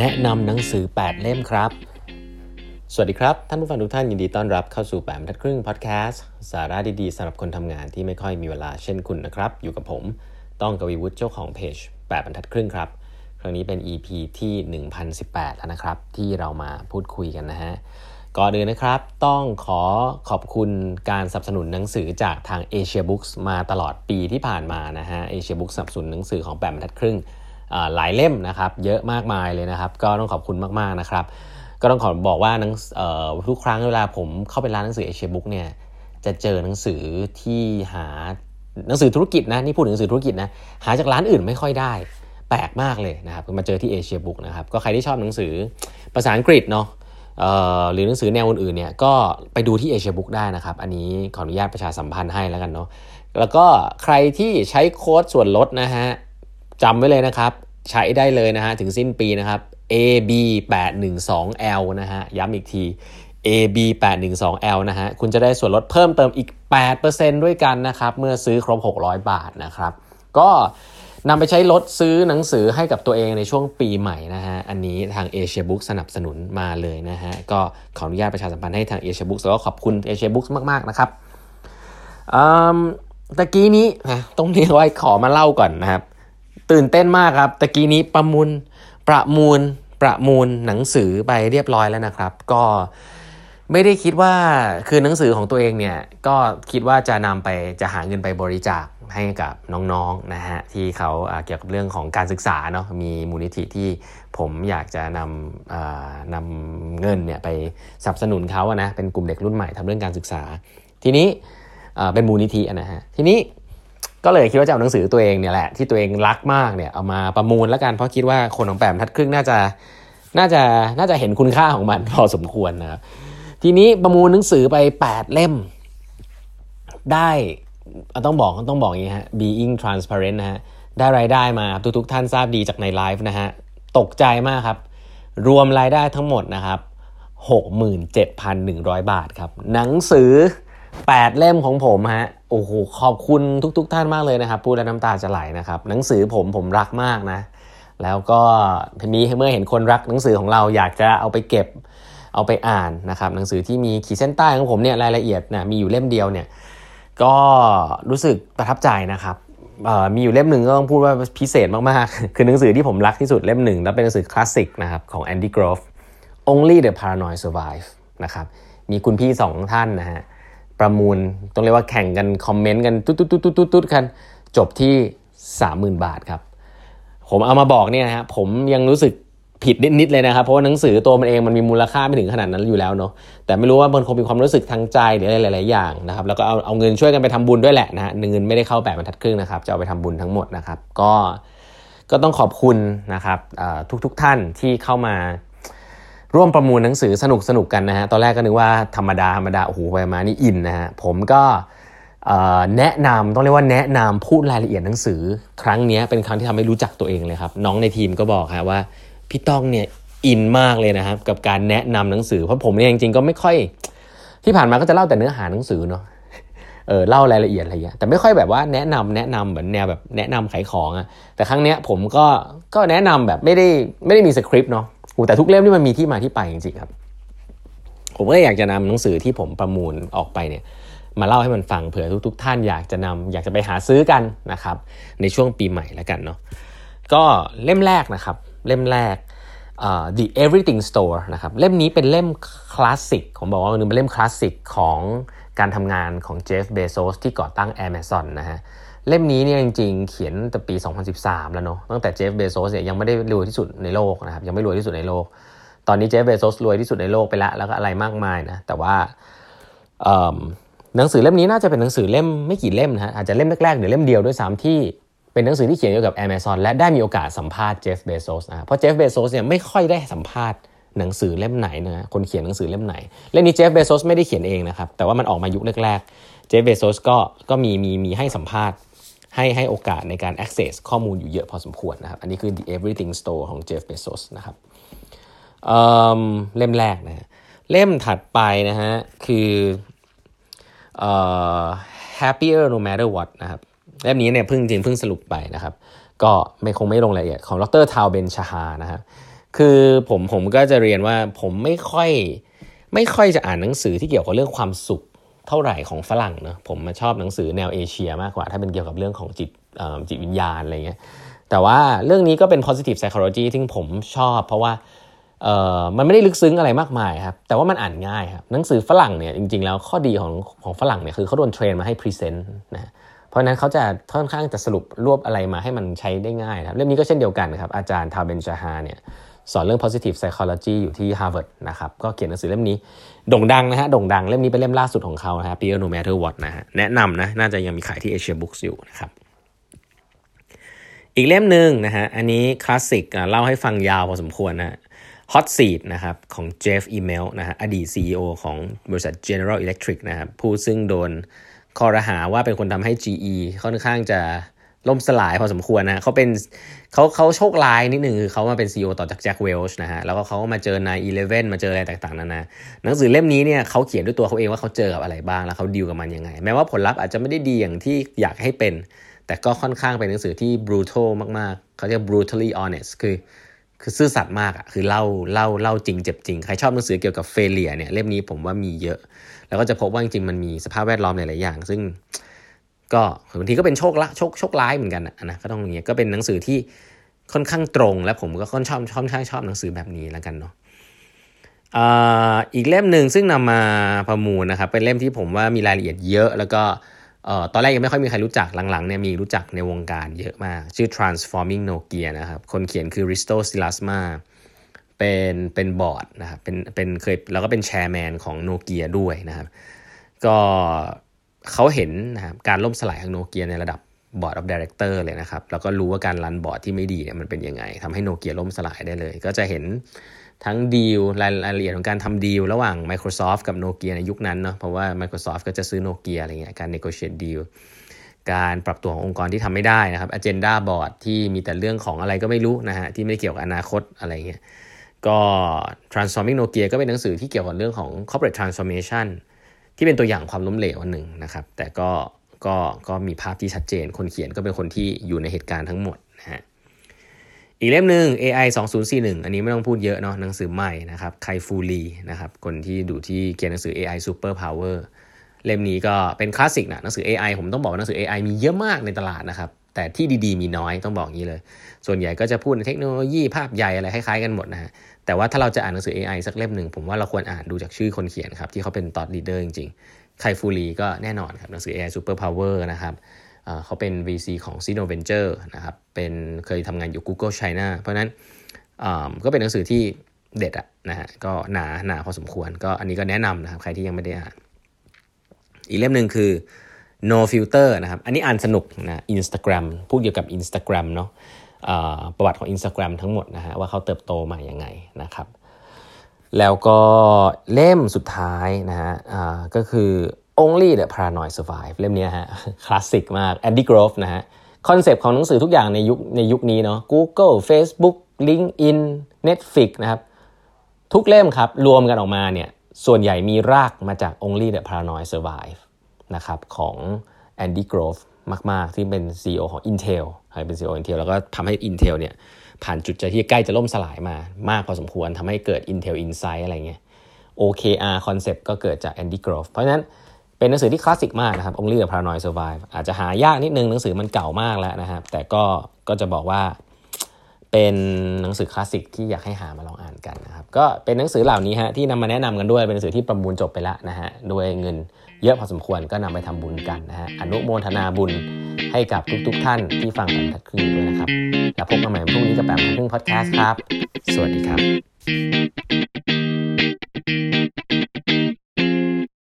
แนะนำหนังสือ 8 เล่มครับ สวัสดีครับ ท่านผู้ฟังทุกท่านยินดีต้อนรับเข้าสู่8บรรทัดครึ่งพอดแคสต์สาระดีๆสำหรับคนทำงานที่ไม่ค่อยมีเวลาเช่นคุณนะครับ อยู่กับผมต้องกวีวุฒิเจ้าของเพจ8บรรทัดครึ่งครับ ครั้งนี้เป็น EP ที่ 1018 แล้วนะครับ ที่เรามาพูดคุยกันนะฮะก่อนอื่นนะครับ ต้องขอขอบคุณการสนับสนุนหนังสือจากทาง Asia Books มาตลอดปีที่ผ่านมานะฮะ Asia Books สนับสนุนหนังสือของแปดบรรทัดครึ่ง หลายเล่มนะครับ เยอะมากมายเลยนะครับ ก็ต้องขอบคุณมากๆนะครับ ก็ต้องขอบอกว่านังทุกครั้งเวลาผมเข้าไปร้านหนังสือเอเชียบุ๊กเนี่ยจะเจอหนังสือที่หาหนังสือธุรกิจนะนี่พูดถึงหนังสือธุรกิจนะหาจากร้านอื่นไม่ค่อยได้ แปลกมากเลยนะครับมาเจอที่เอเชียบุ๊กนะครับก็ใครที่ชอบหนังสือภาษาอังกฤษเนาะหรือหนังสือแนวอื่นๆเนี่ยก็ไปดูที่เอเชียบุ๊กได้นะครับ อันนี้ขออนุญาตประชาสัมพันธ์ให้แล้วกันเนาะแล้วก็ใครที่ใช้โค้ดส่วนลดนะฮะจำไว้เลยนะครับ ใช้ได้เลยนะฮะถึงสิ้นปีนะครับ AB 8 1 2 L นะฮะย้ำอีกที AB 8 1 2 L นะฮะคุณจะได้ส่วนลดเพิ่มเติมอีก 8%ด้วยกันนะครับ เมื่อซื้อครบ 600 บาทนะครับ ก็นำไปใช้ลดซื้อหนังสือให้กับตัวเองในช่วงปีใหม่นะฮะ อันนี้ทาง Asia Book สนับสนุนมาเลยนะฮะ ก็ขออนุญาตประชาสัมพันธ์ให้ทาง Asia Book แล้วก็ขอบคุณ Asia Book มาก ๆ นะครับตะกี้นี้นะต้องเรียกว่าขอมาเล่าก่อนนะครับ ตื่นเต้นมากครับตะกี้นี้ประมูลประมูลประมูลหนังสือไปเรียบร้อยแล้วนะครับ ก็ไม่ได้คิดว่าคือหนังสือของตัวเองเนี่ยก็คิดว่าจะนำไปจะหาเงินไปบริจาคให้กับน้องๆนะฮะที่เขาเกี่ยวกับเรื่องของการศึกษาเนาะมีมูลนิธิที่ผมอยากจะนำนำเงินเนี่ยไปสนับสนุนเขาอะนะเป็นกลุ่มเด็กรุ่นใหม่ทำเรื่องการศึกษา ทีนี้เป็นมูลนิธินะฮะทีนี้ ก็เลยคิดว่าจะเอาหนังสือตัวเองเนี่ยแหละที่ตัวเองรักมากเนี่ยเอามาประมูลแล้วกันเพราะคิดว่าคนของแปมทัดครึ่งน่าจะน่าจะน่าจะเห็นคุณค่าของมันพอสมควรนะครับทีนี้ประมูลหนังสือไป8เล่ม ได้ต้องบอกต้องบอกอย่างนี้ฮะ being transparent นะฮะได้รายได้มาทุกทุกท่านทราบดีจากในไลฟ์นะฮะตกใจมากครับ รวมรายได้ทั้งหมดนะครับ 67,100 บาทครับ หนังสือ 8 เล่มของผมฮะ โอ้โหขอบคุณทุกๆทท่านมากเลยนะครับพูดแล้วน้ำตาจะไหลนะครับ หนังสือผมผมรักมากนะ แล้วก็ทีนี้เมื่อเห็นคนรักหนังสือของเราอยากจะเอาไปเก็บเอาไปอ่านนะครับ หนังสือที่มีขีดเส้นใต้ของผมเนี่ยรายละเอียดนะมีอยู่เล่มเดียวเนี่ยก็รู้สึกประทับใจนะครับมีอยู่เล่มหนึ่งก็ต้องพูดว่าพิเศษมากๆ คือหนังสือที่ผมรักที่สุดเล่มหนึ่งแล้วเป็นหนังสือคลาสสิกนะครับของ Andy Grove Only the Paranoid Survive นะครับมีคุณพี่สองท่านนะฮะ ประมูลต้องเรียกว่าแข่งกันคอมเมนต์กันตุ๊ดตุ๊ดตุ๊ดตุ๊ดตุ๊ดกันจบที่ 30,000 บาทครับ ผมเอามาบอกเนี่ยนะฮะผมยังรู้สึกผิดนิดๆเลยนะครับ เพราะว่าหนังสือตัวมันเองมันมีมูลค่าไม่ถึงขนาดนั้นอยู่แล้วเนาะแต่ไม่รู้ว่ามันคงมีความรู้สึกทางใจหรืออะไรหลายๆอย่างนะครับแล้วก็เอาเอาเงินช่วยกันไปทำบุญด้วยแหละนะฮะเงินไม่ได้เข้าแบบบรรทัดครึ่งนะครับจะเอาไปทำบุญทั้งหมดนะครับ ก็ก็ต้องขอบคุณนะครับทุกๆทท่านที่เข้ามา ร่วมประมูลหนังสือสนุกสนุกกันนะฮะ ตอนแรกก็นึกว่าธรรมดาธรรมดา โอ้โห ไปมานี่อินนะฮะ ผมก็แนะนำต้องเรียกว่าแนะนำพูดรายละเอียดหนังสือ ครั้งนี้เป็นครั้งที่ทำให้รู้จักตัวเองเลยครับ น้องในทีมก็บอกฮะว่าพี่ต้องเนี่ยอินมากเลยนะครับกับการแนะนำหนังสือ เพราะผมเนี่ยจริงๆก็ไม่ค่อย ที่ผ่านมาก็จะเล่าแต่เนื้อหาหนังสือเนาะเออเล่ารายละเอียดอะไรอย่างเงี้ยแต่ไม่ค่อยแบบว่าแนะนำแนะนำเหมือนแนวแบบแนะนำขายของอะแต่ครั้งเนี้ยผมก็ก็แนะนำแบบไม่ได้ไม่ได้มีสคริปต์เนาะ แต่ทุกเล่มนี่มันมีที่มาที่ไปจริงๆครับ ผมก็อยากจะนำหนังสือที่ผมประมูลออกไปเนี่ยมาเล่าให้มันฟังเผื่อทุก ๆท่านอยากจะนำอยากจะไปหาซื้อกันนะครับ ในช่วงปีใหม่แล้วกันเนาะก็เล่มแรกนะครับ เล่มแรก uh, The Everything Store นะครับเล่มนี้เป็นเล่มคลาสสิกผมบอกว่ามันเป็นเล่มคลาสสิกของการทำงานของเจฟเบโซสที่ก่อตั้ง Amazon นะฮะ เล่มนี้เนี่ยจริงๆ เขียนแต่ปี 2013 แล้วเนาะตั้งแต่เจฟเบโซสเนี่ยยังไม่ได้รวยที่สุดในโลกนะครับยังไม่รวยที่สุดในโลก ตอนนี้เจฟเบโซสรวยที่สุดในโลกไปแล้วแล้วก็อะไรมากมายนะแต่ว่าหนังสือเล่มนี้น่าจะเป็นหนังสือเล่มไม่กี่เล่มนะอาจจะเล่มแรกๆหรือเล่มเดียวด้วยซ้ำที่เป็นหนังสือที่เขียนเกี่ยวกับ Amazon และได้มีโอกาสสัมภาษณ์เจฟเบโซสนะเพราะเจฟเบโซสเนี่ยไม่ค่อยได้สัมภาษณ์หนังสือเล่มไหนนะคนเขียนหนังสือเล่มไหนเล่มนี้เจฟเบโซสไม่ได้เขียนเองนะครับแต่ว่ามันออกมายุคแรกๆเจฟเบโซสก็ก็มีมีมีให้สัมภาษณ์ ให้ให้โอกาสในการ access ข้อมูลอยู่เยอะพอสมควรนะครับ อันนี้คือ the everything store ของ Jeff Bezos นะครับเเล่มแรกนะเล่มถัดไปนะฮะคือ happier no matter what นะครับเล่มนี้เนี่ยเพิ่งจริงเพิ่งสรุปไปนะครับ ก็ไม่คงไม่ลงรายละเอียดของดรทาวเบนชาฮานะครับคือผมผมก็จะเรียนว่าผมไม่ค่อยไม่ค่อยจะอ่านหนังสือที่เกี่ยวกับเรื่องความสุข เท่าไหร่ของฝรั่งเนะผมมาชอบหนังสือแนวเอเชียมากกว่า ถ้าเป็นเกี่ยวกับเรื่องของจิตจิตวิญญาณอะไรเงี้ยแต่ว่าเรื่องนี้ก็เป็น positive psychology ที่ผมชอบ เพราะว่ามันไม่ได้ลึกซึ้งอะไรมากมายครับแต่ว่ามันอ่านง่ายครับหนังสือฝรั่งเนี่ยจริงๆแล้วข้อดีของของฝรั่งเนี่ยคือเขาโดน train มาให้ present นะเพราะนั้นเขาจะค่อนข้างจะสรุปรวบอะไรมาให้มันใช้ได้ง่ายครับเล่มนี้ก็เช่นเดียวกันครับอาจารย์ Tal Ben-Shahar เนี่ย สอนเรื่อง positive psychology อยู่ที่ Harvard นะครับ ก็เขียนหนังสือเล่มนี้โด่งดังนะฮะโด่งดังเล่มนี้เป็นเล่มล่าสุดของเขานะฮะ Peer No Matter What นะฮะแนะนำนะน่าจะยังมีขายที่ Asia Books อยู่นะครับอีกเล่มหนึ่งนะฮะอันนี้คลาสสิกเล่าให้ฟังยาวพอสมควรนะ Hot Seat นะครับของเจฟอีเมลนะฮะอดีต CEO ของบริษัท General Electric นะครับผู้ซึ่งโดนคอรหาว่าเป็นคนทำให้ GE ค่อนข้างจะ ล่มสลายพอสมควรนะเขาเป็นเขาเขาโชคร้ายนิดหนึ่งคือเขามาเป็น CEO ต่อจากแจ็คเวลช์นะฮะแล้วก็เขามาเจอนายอีเลฟเว่นมาเจออะไรต่างๆนานาหนังสือเล่มนี้เนี่ยเขาเขียนด้วยตัวเขาเองว่าเขาเจอกับอะไรบ้างแล้วเขาดีลกับมันยังไง แม้ว่าผลลัพธ์อาจจะไม่ได้ดีอย่างที่อยากให้เป็น แต่ก็ค่อนข้างเป็นหนังสือที่ brutal มากๆเขาเรียก brutally honest คือคือซื่อสัตย์มากอะคือเล่าเล่าเล่าจริงเจ็บจริง ใครชอบหนังสือเกี่ยวกับเฟเลียเนี่ยเล่มนี้ผมว่ามีเยอะ แล้วก็จะพบว่าจริงมันมีสภาพแวดล้อมหลายๆอย่าง ซึ่ง ก็บางทีก็เป็นโชคละโชคโชคร้ายเหมือนกันนะก็ต้องอย่างเงี้ยก็เป็นหนังสือที่ค่อนข้างตรง และผมก็ค่อนชอบชอบชอบชอบหนังสือแบบนี้แล้วกันเนาะอีกเล่มหนึ่งซึ่งนำมาประมูลนะครับเป็นเล่มที่ผมว่ามีรายละเอียดเยอะ แล้วก็ตอนแรกยังไม่ค่อยมีใครรู้จักหลังๆเนี่ยมีรู้จักในวงการเยอะมาก ชื่อ transforming Nokia นะครับคนเขียนคือ Risto Silasma เป็นเป็นบอร์ดนะครับเป็นเป็นเคยแล้วก็เป็นแชร์แมนของโนเกียด้วยนะครับ ก็ เขาเห็นนะครับการล่มสลายของโนเกียในระดับ board of director เลยนะครับ แล้วก็รู้ว่าการ run board ที่ไม่ดีเนี่ยมันเป็นยังไงทำให้โนเกียล่มสลายได้เลย ก็จะเห็นทั้งดีลรายละเอียดของการทำดีลระหว่าง Microsoft กับโนเกียในยุคนั้นเนาะเพราะว่า Microsoft ก็จะซื้อโนเกียอะไรเงี้ยการ negotiate deal การปรับตัวขององค์กรที่ทำไม่ได้นะครับ agenda board ที่มีแต่เรื่องของอะไรก็ไม่รู้นะฮะที่ไม่เกี่ยวกับอนาคตอะไรเงี้ยก็ transforming Nokia ก็เป็นหนังสือที่เกี่ยวกับเรื่องของ corporate transformation ที่เป็นตัวอย่างความล้มเหลวอันหนึ่งนะครับ แต่ก็ก็ก็มีภาพที่ชัดเจน คนเขียนก็เป็นคนที่อยู่ในเหตุการณ์ทั้งหมดนะฮะอีกเล่มหนึ่ง AI 2041 อันนี้ไม่ต้องพูดเยอะเนาะหนังสือใหม่นะครับไคฟูลีนะครับคนที่ดูที่เขียนหนังสือ AI Super Power เล่มนี้ก็เป็นคลาสสิกนะหนังสือ AI ผมต้องบอกว่าหนังสือ AI มีเยอะมากในตลาดนะครับ แต่ที่ดีๆมีน้อยต้องบอกงี้เลย ส่วนใหญ่ก็จะพูดในเทคโนโลยีภาพใหญ่อะไรคล้ายๆกันหมดนะฮะแต่ว่าถ้าเราจะอ่านหนังสือ AI สักเล่มหนึ่งผมว่าเราควรอ่านดูจากชื่อคนเขียนครับที่เขาเป็นตอดลีดเดอร์จริงๆไคฟูลีก็แน่นอนครับหนังสือ AI Super Power นะครับเขาเป็น VC ของ Sino Venture นะครับเป็นเคยทำงานอยู่ Google China เพราะนั้นก็เป็นหนังสือที่เด็ดอะนะฮะก็หนาหนาพอสมควร ก็อันนี้ก็แนะนำนะครับใครที่ยังไม่ได้อ่าน อีกเล่มหนึ่งคือ no filter นะครับ อันนี้อ่านสนุกนะ Instagram พูดเกี่ยวกับ Instagram เนาะประวัติของ Instagram ทั้งหมดนะฮะว่าเขาเติบโตมาอย่างไงนะครับ แล้วก็เล่มสุดท้ายนะฮะก็คือ only the paranoid survive เล่มนี้ฮะคลาสสิกมาก Andy Grove นะฮะ concept ของหนังสือทุกอย่างในยุคในยุคนี้เนาะ Google Facebook LinkedIn Netflix นะครับ ทุกเล่มครับ รวมกันออกมาเนี่ยส่วนใหญ่มีรากมาจาก only the paranoid survive นะครับของ Andy Grove มาก ๆ ที่เป็น CEO ของ Intel เป็น CEO Intel แล้วก็ทำให้ Intel เนี่ยผ่านจุดที่ใกล้จะล่มสลายมามากพอสมควรทำให้เกิด Intel Insight อะไรเงี้ย OKR concept ก็เกิดจาก Andy Grove เพราะฉะนั้นเป็นหนังสือที่คลาสสิกมากนะครับ Only the Paranoid Survive อาจจะหายากนิดนึงหนังสือมันเก่ามากแล้วนะครับ แต่ก็ก็จะบอกว่าเป็นหนังสือคลาสสิกที่อยากให้หามาลองอ่านกันนะครับ ก็เป็นหนังสือเหล่านี้ฮะที่นำมาแนะนำกันด้วยเป็นหนังสือที่ประมูลจบไปแล้วนะฮะด้วยเงิน เยอะพอสมควรก็นำไปทำบุญกันนะฮะอนุโมทนาบุญให้กับทุกๆทท่านที่ฟังแปมทักครึ่งด้วยนะครับ แล้วพบกันใหม่พรุ่งนี้กับแปมทัดครึ่งพอดแคสต์ครับ สวัสดีครับ